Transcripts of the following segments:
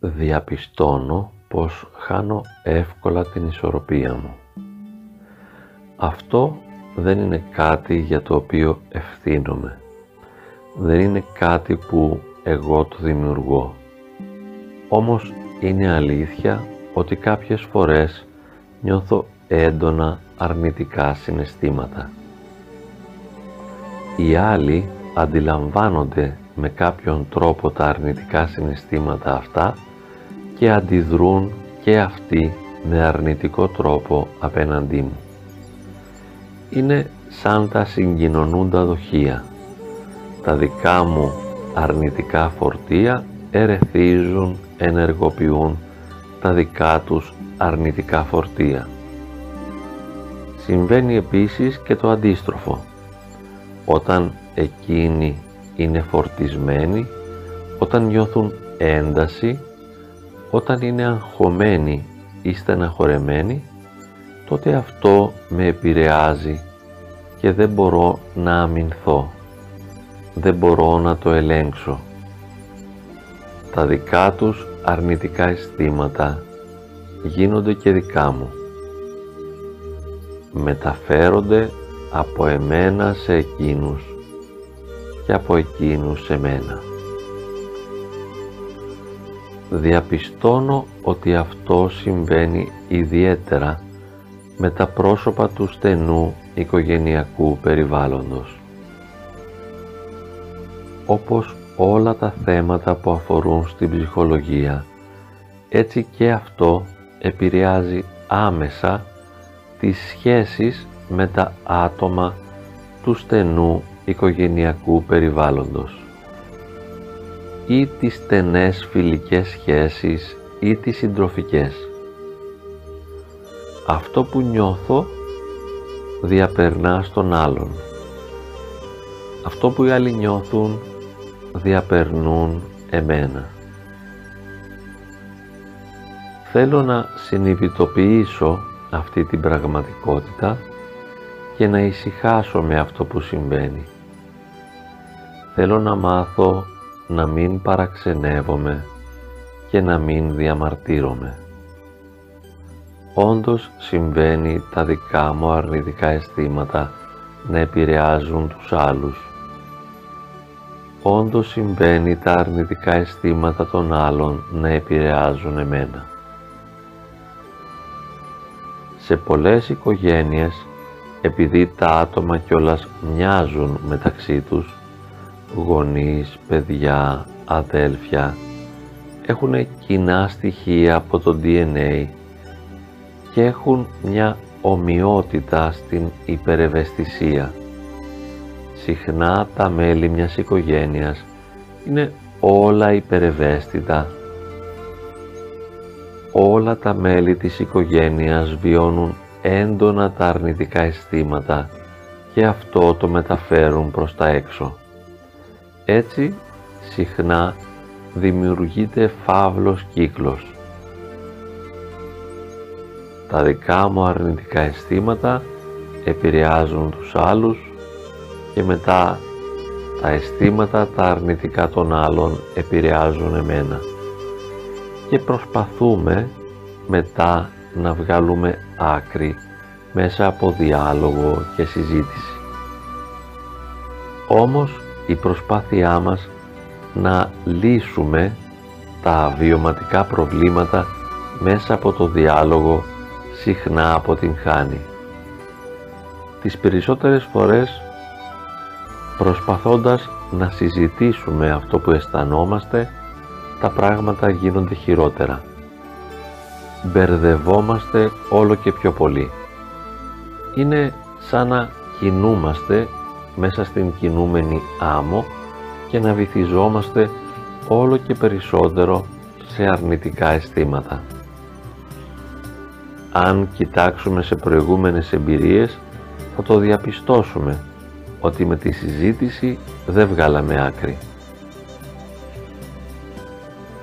διαπιστώνω πως χάνω εύκολα την ισορροπία μου. Αυτό δεν είναι κάτι για το οποίο ευθύνομαι. Δεν είναι κάτι που εγώ το δημιουργώ. Όμως είναι αλήθεια ότι κάποιες φορές νιώθω έντονα αρνητικά συναισθήματα. Οι άλλοι αντιλαμβάνονται με κάποιον τρόπο τα αρνητικά συναισθήματα αυτά και αντιδρούν και αυτοί με αρνητικό τρόπο απέναντί μου. Είναι σαν τα συγκοινωνούντα δοχεία. Τα δικά μου αρνητικά φορτία ερεθίζουν, ενεργοποιούν τα δικά τους αρνητικά φορτία. Συμβαίνει επίσης και το αντίστροφο. Όταν εκείνοι είναι φορτισμένοι, όταν νιώθουν ένταση, όταν είναι αγχωμένοι ή στεναχωρεμένοι, τότε αυτό με επηρεάζει και δεν μπορώ να αμυνθώ. Δεν μπορώ να το ελέγξω. Τα δικά τους αρνητικά αισθήματα γίνονται και δικά μου. Μεταφέρονται από εμένα σε εκείνους και από εκείνους σε μένα. Διαπιστώνω ότι αυτό συμβαίνει ιδιαίτερα με τα πρόσωπα του στενού οικογενειακού περιβάλλοντος. Όπως όλα τα θέματα που αφορούν στην ψυχολογία, έτσι και αυτό επηρεάζει άμεσα τις σχέσεις με τα άτομα του στενού οικογενειακού περιβάλλοντος ή τις στενές φιλικές σχέσεις ή τις συντροφικές. Αυτό που νιώθω διαπερνά στον άλλον. Αυτό που οι άλλοι νιώθουν διαπερνούν εμένα. Θέλω να συνειδητοποιήσω αυτή την πραγματικότητα και να ησυχάσω με αυτό που συμβαίνει. Θέλω να μάθω να μην παραξενεύομαι και να μην διαμαρτύρομαι. Όντως συμβαίνει τα δικά μου αρνητικά αισθήματα να επηρεάζουν τους άλλους. Όντως συμβαίνει τα αρνητικά αισθήματα των άλλων να επηρεάζουν εμένα. Σε πολλές οικογένειες, επειδή τα άτομα κιόλας μοιάζουν μεταξύ τους, γονείς, παιδιά, αδέλφια έχουν κοινά στοιχεία από το DNA και έχουν μια ομοιότητα στην υπερευαισθησία. Συχνά τα μέλη μιας οικογένειας είναι όλα υπερευαίσθητα. Όλα τα μέλη της οικογένειας βιώνουν έντονα τα αρνητικά αισθήματα και αυτό το μεταφέρουν προς τα έξω. Έτσι συχνά δημιουργείται φαύλος κύκλος. Τα δικά μου αρνητικά αισθήματα επηρεάζουν τους άλλους και μετά τα αισθήματα τα αρνητικά των άλλων επηρεάζουν εμένα και προσπαθούμε μετά να βγάλουμε άκρη μέσα από διάλογο και συζήτηση. Όμως η προσπάθειά μας να λύσουμε τα βιωματικά προβλήματα μέσα από το διάλογο συχνά αποτυγχάνει. Τις περισσότερες φορές προσπαθώντας να συζητήσουμε αυτό που αισθανόμαστε τα πράγματα γίνονται χειρότερα. Μπερδευόμαστε όλο και πιο πολύ. Είναι σαν να κινούμαστε μέσα στην κινούμενη άμμο και να βυθιζόμαστε όλο και περισσότερο σε αρνητικά αισθήματα. Αν κοιτάξουμε σε προηγούμενες εμπειρίες θα το διαπιστώσουμε ότι με τη συζήτηση δεν βγάλαμε άκρη.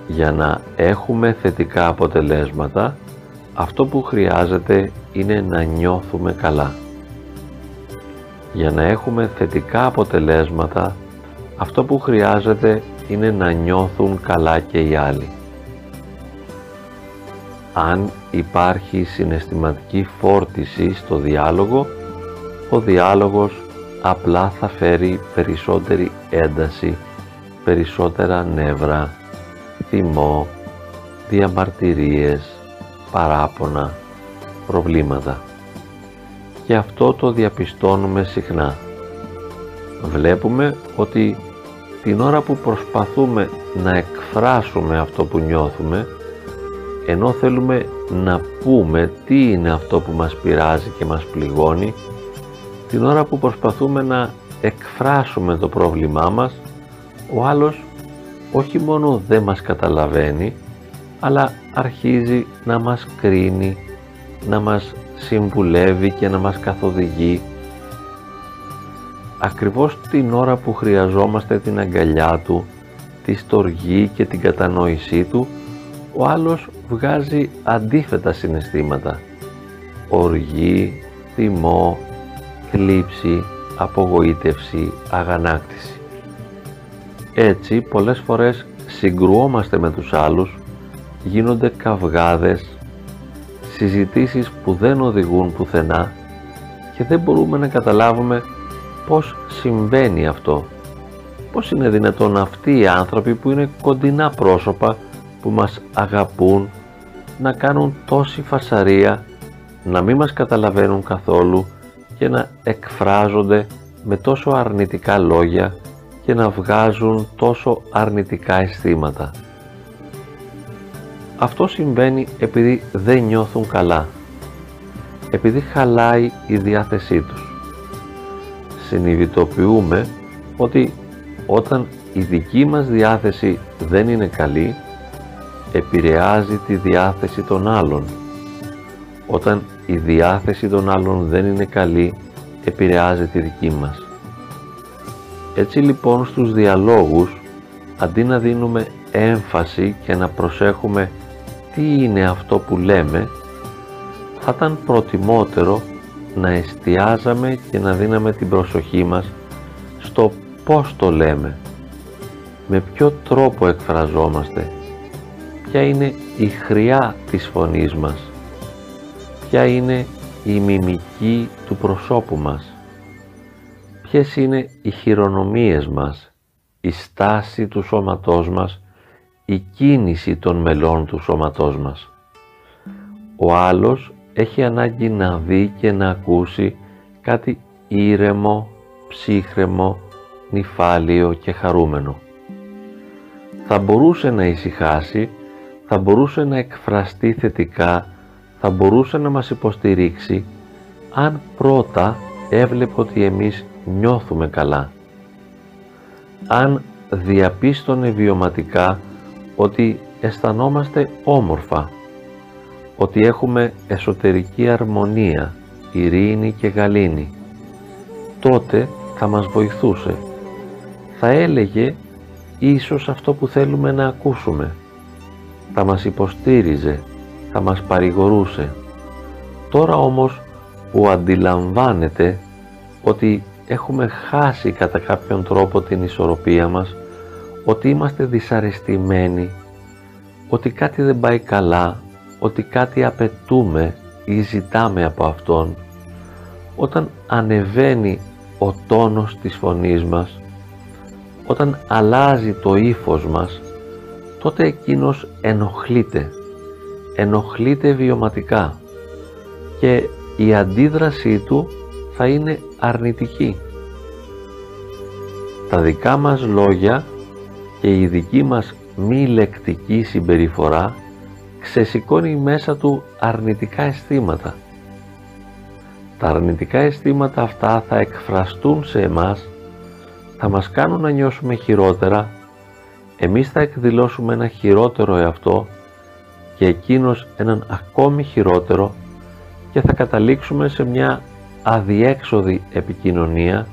Για να έχουμε θετικά αποτελέσματα αυτό που χρειάζεται είναι να νιώθουμε καλά. Για να έχουμε θετικά αποτελέσματα, αυτό που χρειάζεται είναι να νιώθουν καλά και οι άλλοι. αν υπάρχει συναισθηματική φόρτιση στο διάλογο, ο διάλογος απλά θα φέρει περισσότερη ένταση, περισσότερα νεύρα, θυμό, διαμαρτυρίες, παράπονα, προβλήματα. Και αυτό το διαπιστώνουμε συχνά. Βλέπουμε ότι την ώρα που προσπαθούμε να εκφράσουμε αυτό που νιώθουμε, ενώ θέλουμε να πούμε τι είναι αυτό που μας πειράζει και μας πληγώνει, την ώρα που προσπαθούμε να εκφράσουμε το πρόβλημά μας, ο άλλος όχι μόνο δεν μας καταλαβαίνει, αλλά αρχίζει να μας κρίνει, να μας συμβουλεύει και να μας καθοδηγεί ακριβώς την ώρα που χρειαζόμαστε την αγκαλιά του, τη στοργή και την κατανόησή του, ο άλλος βγάζει αντίθετα συναισθήματα. Οργή, θυμό, θλίψη, απογοήτευση, αγανάκτηση. Έτσι πολλές φορές συγκρουόμαστε με τους άλλους, γίνονται καυγάδες, συζητήσεις που δεν οδηγούν πουθενά και δεν μπορούμε να καταλάβουμε πώς συμβαίνει αυτό. Πώς είναι δυνατόν αυτοί οι άνθρωποι που είναι κοντινά πρόσωπα, που μας αγαπούν, να κάνουν τόση φασαρία, να μην μας καταλαβαίνουν καθόλου και να εκφράζονται με τόσο αρνητικά λόγια και να βγάζουν τόσο αρνητικά αισθήματα. Αυτό συμβαίνει επειδή δεν νιώθουν καλά, επειδή χαλάει η διάθεσή τους. Συνειδητοποιούμε ότι όταν η δική μας διάθεση δεν είναι καλή, επηρεάζει τη διάθεση των άλλων. Όταν η διάθεση των άλλων δεν είναι καλή, επηρεάζει τη δική μας. Έτσι λοιπόν στους διαλόγους, αντί να δίνουμε έμφαση και να προσέχουμε τι είναι αυτό που λέμε, θα ήταν προτιμότερο να εστιάζαμε και να δίναμε την προσοχή μας στο πώς το λέμε, με ποιο τρόπο εκφραζόμαστε, ποια είναι η χρειά της φωνής μας, ποια είναι η μιμική του προσώπου μας, ποιες είναι οι χειρονομίες μας, η στάση του σώματός μας, η κίνηση των μελών του σώματός μας. Ο άλλος έχει ανάγκη να δει και να ακούσει κάτι ήρεμο, ψύχρεμο, νυφάλιο και χαρούμενο. Θα μπορούσε να ησυχάσει, θα μπορούσε να εκφραστεί θετικά, θα μπορούσε να μας υποστηρίξει, αν πρώτα έβλεπε ότι εμείς νιώθουμε καλά. Αν διαπίστωνε βιωματικά ότι αισθανόμαστε όμορφα, ότι έχουμε εσωτερική αρμονία, ειρήνη και γαλήνη, τότε θα μας βοηθούσε. Θα έλεγε ίσως αυτό που θέλουμε να ακούσουμε. Θα μας υποστήριζε, θα μας παρηγορούσε. Τώρα όμως που αντιλαμβάνεται ότι έχουμε χάσει κατά κάποιον τρόπο την ισορροπία μας, ότι είμαστε δυσαρεστημένοι, ότι κάτι δεν πάει καλά, ότι κάτι απαιτούμε ή ζητάμε από Αυτόν, όταν ανεβαίνει ο τόνος της φωνής μας, όταν αλλάζει το ύφος μας, τότε εκείνος ενοχλείται, ενοχλείται βιωματικά και η αντίδρασή του θα είναι αρνητική. Τα δικά μας λόγια και η δική μας μη λεκτική συμπεριφορά ξεσηκώνει μέσα του αρνητικά αισθήματα. Τα αρνητικά αισθήματα αυτά θα εκφραστούν σε εμάς, θα μας κάνουν να νιώσουμε χειρότερα, εμείς θα εκδηλώσουμε ένα χειρότερο εαυτό και εκείνος έναν ακόμη χειρότερο και θα καταλήξουμε σε μια αδιέξοδη επικοινωνία,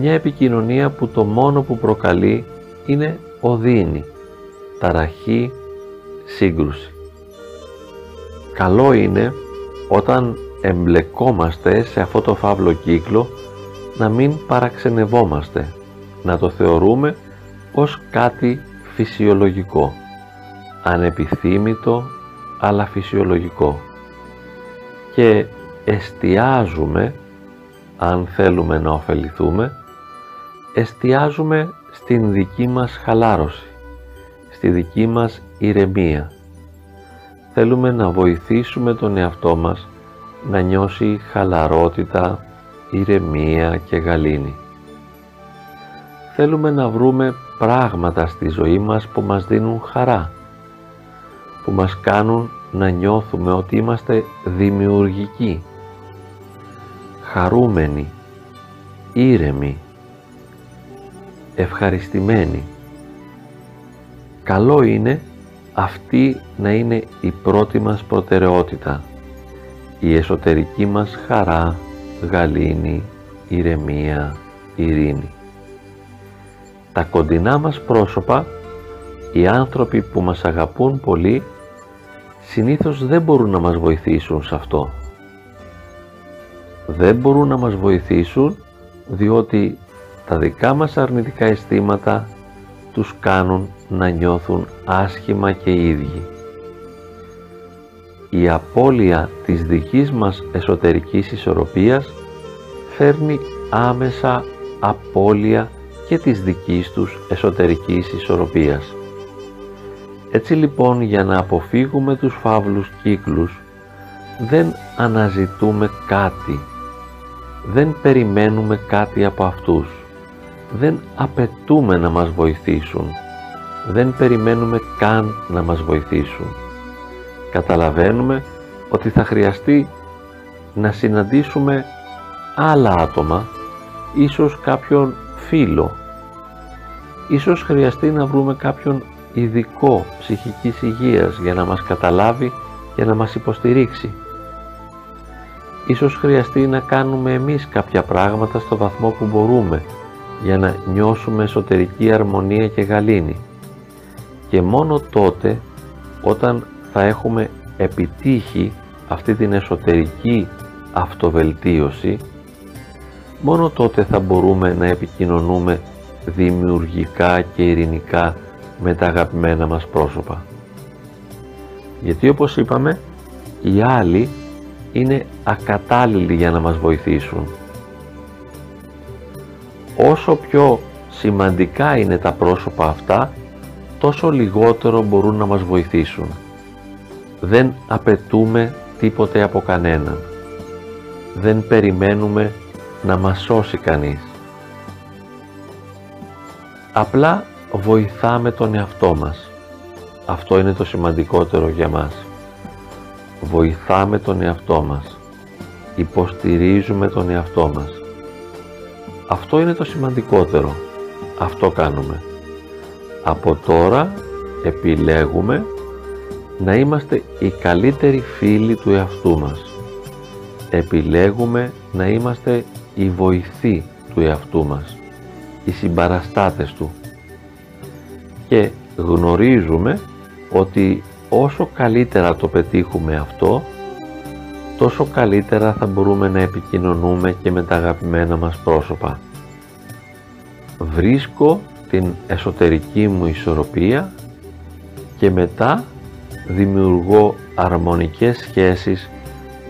μια επικοινωνία που το μόνο που προκαλεί είναι οδύνη, ταραχή, σύγκρουση. Καλό είναι όταν εμπλεκόμαστε σε αυτό το φαύλο κύκλο να μην παραξενευόμαστε, να το θεωρούμε ως κάτι φυσιολογικό, ανεπιθύμητο, αλλά φυσιολογικό και εστιάζουμε αν θέλουμε να ωφεληθούμε εστιάζουμε στην δική μας χαλάρωση στη δική μας ηρεμία θέλουμε να βοηθήσουμε τον εαυτό μας να νιώσει χαλαρότητα, ηρεμία και γαλήνη. Θέλουμε να βρούμε πράγματα στη ζωή μας που μας δίνουν χαρά, που μας κάνουν να νιώθουμε ότι είμαστε δημιουργικοί, χαρούμενοι, ήρεμοι, ευχαριστημένοι. Καλό είναι αυτή να είναι η πρώτη μας προτεραιότητα, η εσωτερική μας χαρά, γαλήνη, ηρεμία, ειρήνη. Τα κοντινά μας πρόσωπα, οι άνθρωποι που μας αγαπούν πολύ, συνήθως δεν μπορούν να μας βοηθήσουν σε αυτό. Δεν μπορούν να μας βοηθήσουν διότι τα δικά μας αρνητικά αισθήματα τους κάνουν να νιώθουν άσχημα και οι ίδιοι. Η απώλεια της δικής μας εσωτερικής ισορροπίας φέρνει άμεσα απώλεια και της δικής τους εσωτερικής ισορροπίας. Έτσι λοιπόν για να αποφύγουμε τους φαύλους κύκλους δεν αναζητούμε κάτι, δεν περιμένουμε κάτι από αυτούς, δεν απαιτούμε να μας βοηθήσουν, δεν περιμένουμε καν να μας βοηθήσουν. Καταλαβαίνουμε ότι θα χρειαστεί να συναντήσουμε άλλα άτομα, ίσως κάποιον φίλο, ίσως χρειαστεί να βρούμε κάποιον ειδικό ψυχικής υγείας για να μας καταλάβει και να μας υποστηρίξει. Ίσως χρειαστεί να κάνουμε εμείς κάποια πράγματα στο βαθμό που μπορούμε για να νιώσουμε εσωτερική αρμονία και γαλήνη. Και μόνο τότε όταν θα έχουμε επιτύχει αυτή την εσωτερική αυτοβελτίωση μόνο τότε θα μπορούμε να επικοινωνούμε δημιουργικά και ειρηνικά με τα αγαπημένα μας πρόσωπα. Γιατί όπως είπαμε, οι άλλοι είναι ακατάλληλοι για να μας βοηθήσουν. Όσο πιο σημαντικά είναι τα πρόσωπα αυτά, τόσο λιγότερο μπορούν να μας βοηθήσουν. Δεν απαιτούμε τίποτε από κανέναν. Δεν περιμένουμε να μας σώσει κανείς. Απλά βοηθάμε τον εαυτό μας. Αυτό είναι το σημαντικότερο για μας. Βοηθάμε τον εαυτό μας. Υποστηρίζουμε τον εαυτό μας. Αυτό είναι το σημαντικότερο. Αυτό κάνουμε. Από τώρα επιλέγουμε να είμαστε οι καλύτεροι φίλοι του εαυτού μας. Επιλέγουμε να είμαστε οι βοηθοί του εαυτού μας, οι συμπαραστάτες του. Και γνωρίζουμε ότι όσο καλύτερα το πετύχουμε αυτό, τόσο καλύτερα θα μπορούμε να επικοινωνούμε και με τα αγαπημένα μας πρόσωπα. Βρίσκω την εσωτερική μου ισορροπία και μετά δημιουργώ αρμονικές σχέσεις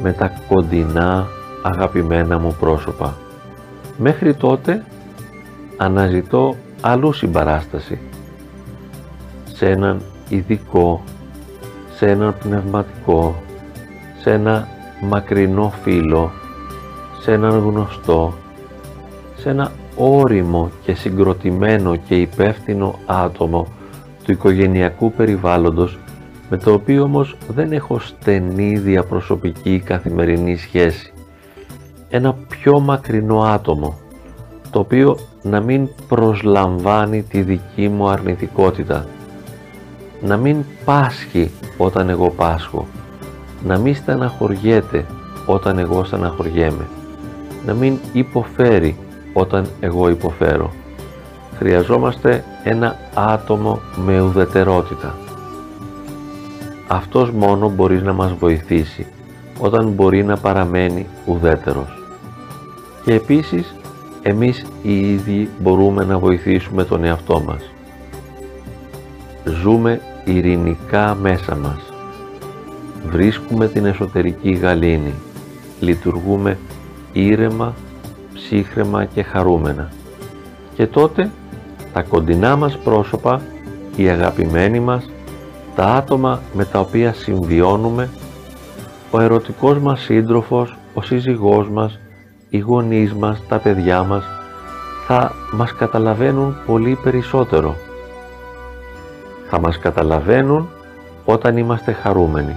με τα κοντινά αγαπημένα μου πρόσωπα. Μέχρι τότε αναζητώ αλλού συμπαράσταση σε έναν ειδικό, σε έναν πνευματικό, σε ένα μακρινό φίλο, σε έναν γνωστό, σε ένα όριμο και συγκροτημένο και υπεύθυνο άτομο του οικογενειακού περιβάλλοντος με το οποίο όμως δεν έχω στενή διαπροσωπική καθημερινή σχέση. Ένα πιο μακρινό άτομο, το οποίο να μην προσλαμβάνει τη δική μου αρνητικότητα, να μην πάσχει όταν εγώ πάσχω, να μην στεναχωριέται όταν εγώ στεναχωριέμαι, να μην υποφέρει όταν εγώ υποφέρω. Χρειαζόμαστε ένα άτομο με ουδετερότητα αυτός μόνο μπορείς να μας βοηθήσει όταν μπορεί να παραμένει ουδέτερος. Και επίσης εμείς οι ίδιοι μπορούμε να βοηθήσουμε τον εαυτό μας. Ζούμε ειρηνικά μέσα μας. Βρίσκουμε την εσωτερική γαλήνη, λειτουργούμε ήρεμα, ψύχρεμα και χαρούμενα. Και τότε τα κοντινά μας πρόσωπα, οι αγαπημένοι μας, τα άτομα με τα οποία συμβιώνουμε, ο ερωτικός μας σύντροφος, ο σύζυγός μας, οι γονείς μας, τα παιδιά μας, θα μας καταλαβαίνουν πολύ περισσότερο. Θα μας καταλαβαίνουν όταν είμαστε χαρούμενοι.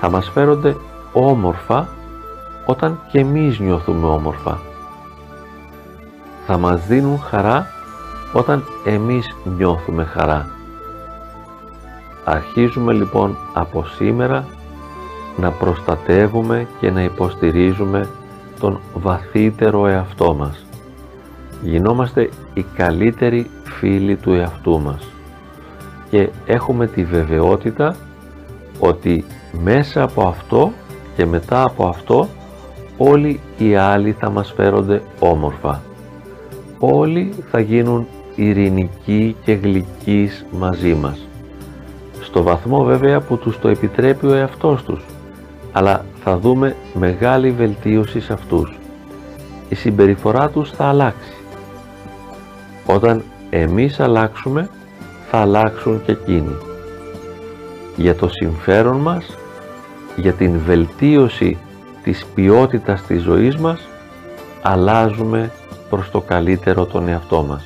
Θα μας φέρονται όμορφα όταν και εμείς νιώθουμε όμορφα. Θα μας δίνουν χαρά όταν εμείς νιώθουμε χαρά. Αρχίζουμε λοιπόν από σήμερα να προστατεύουμε και να υποστηρίζουμε τον βαθύτερο εαυτό μας. Γινόμαστε οι καλύτεροι φίλοι του εαυτού μας και έχουμε τη βεβαιότητα ότι μέσα από αυτό και μετά από αυτό όλοι οι άλλοι θα μας φέρονται όμορφα. Όλοι θα γίνουν ειρηνικοί και γλυκείς μαζί μας. Στο βαθμό βέβαια που τους το επιτρέπει ο εαυτός τους, αλλά θα δούμε μεγάλη βελτίωση σε αυτούς. Η συμπεριφορά τους θα αλλάξει. Όταν εμείς αλλάξουμε, θα αλλάξουν και εκείνοι. Για το συμφέρον μας, για την βελτίωση της ποιότητας της ζωής μας, αλλάζουμε προς το καλύτερο τον εαυτό μας.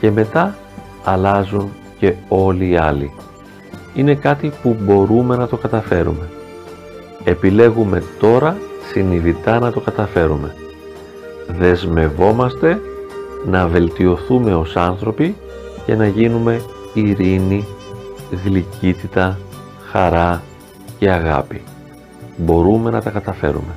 Και μετά αλλάζουν και όλοι οι άλλοι. Είναι κάτι που μπορούμε να το καταφέρουμε. Επιλέγουμε τώρα συνειδητά να το καταφέρουμε. Δεσμευόμαστε να βελτιωθούμε ως άνθρωποι και να γίνουμε ειρήνη, γλυκύτητα, χαρά και αγάπη. Μπορούμε να τα καταφέρουμε.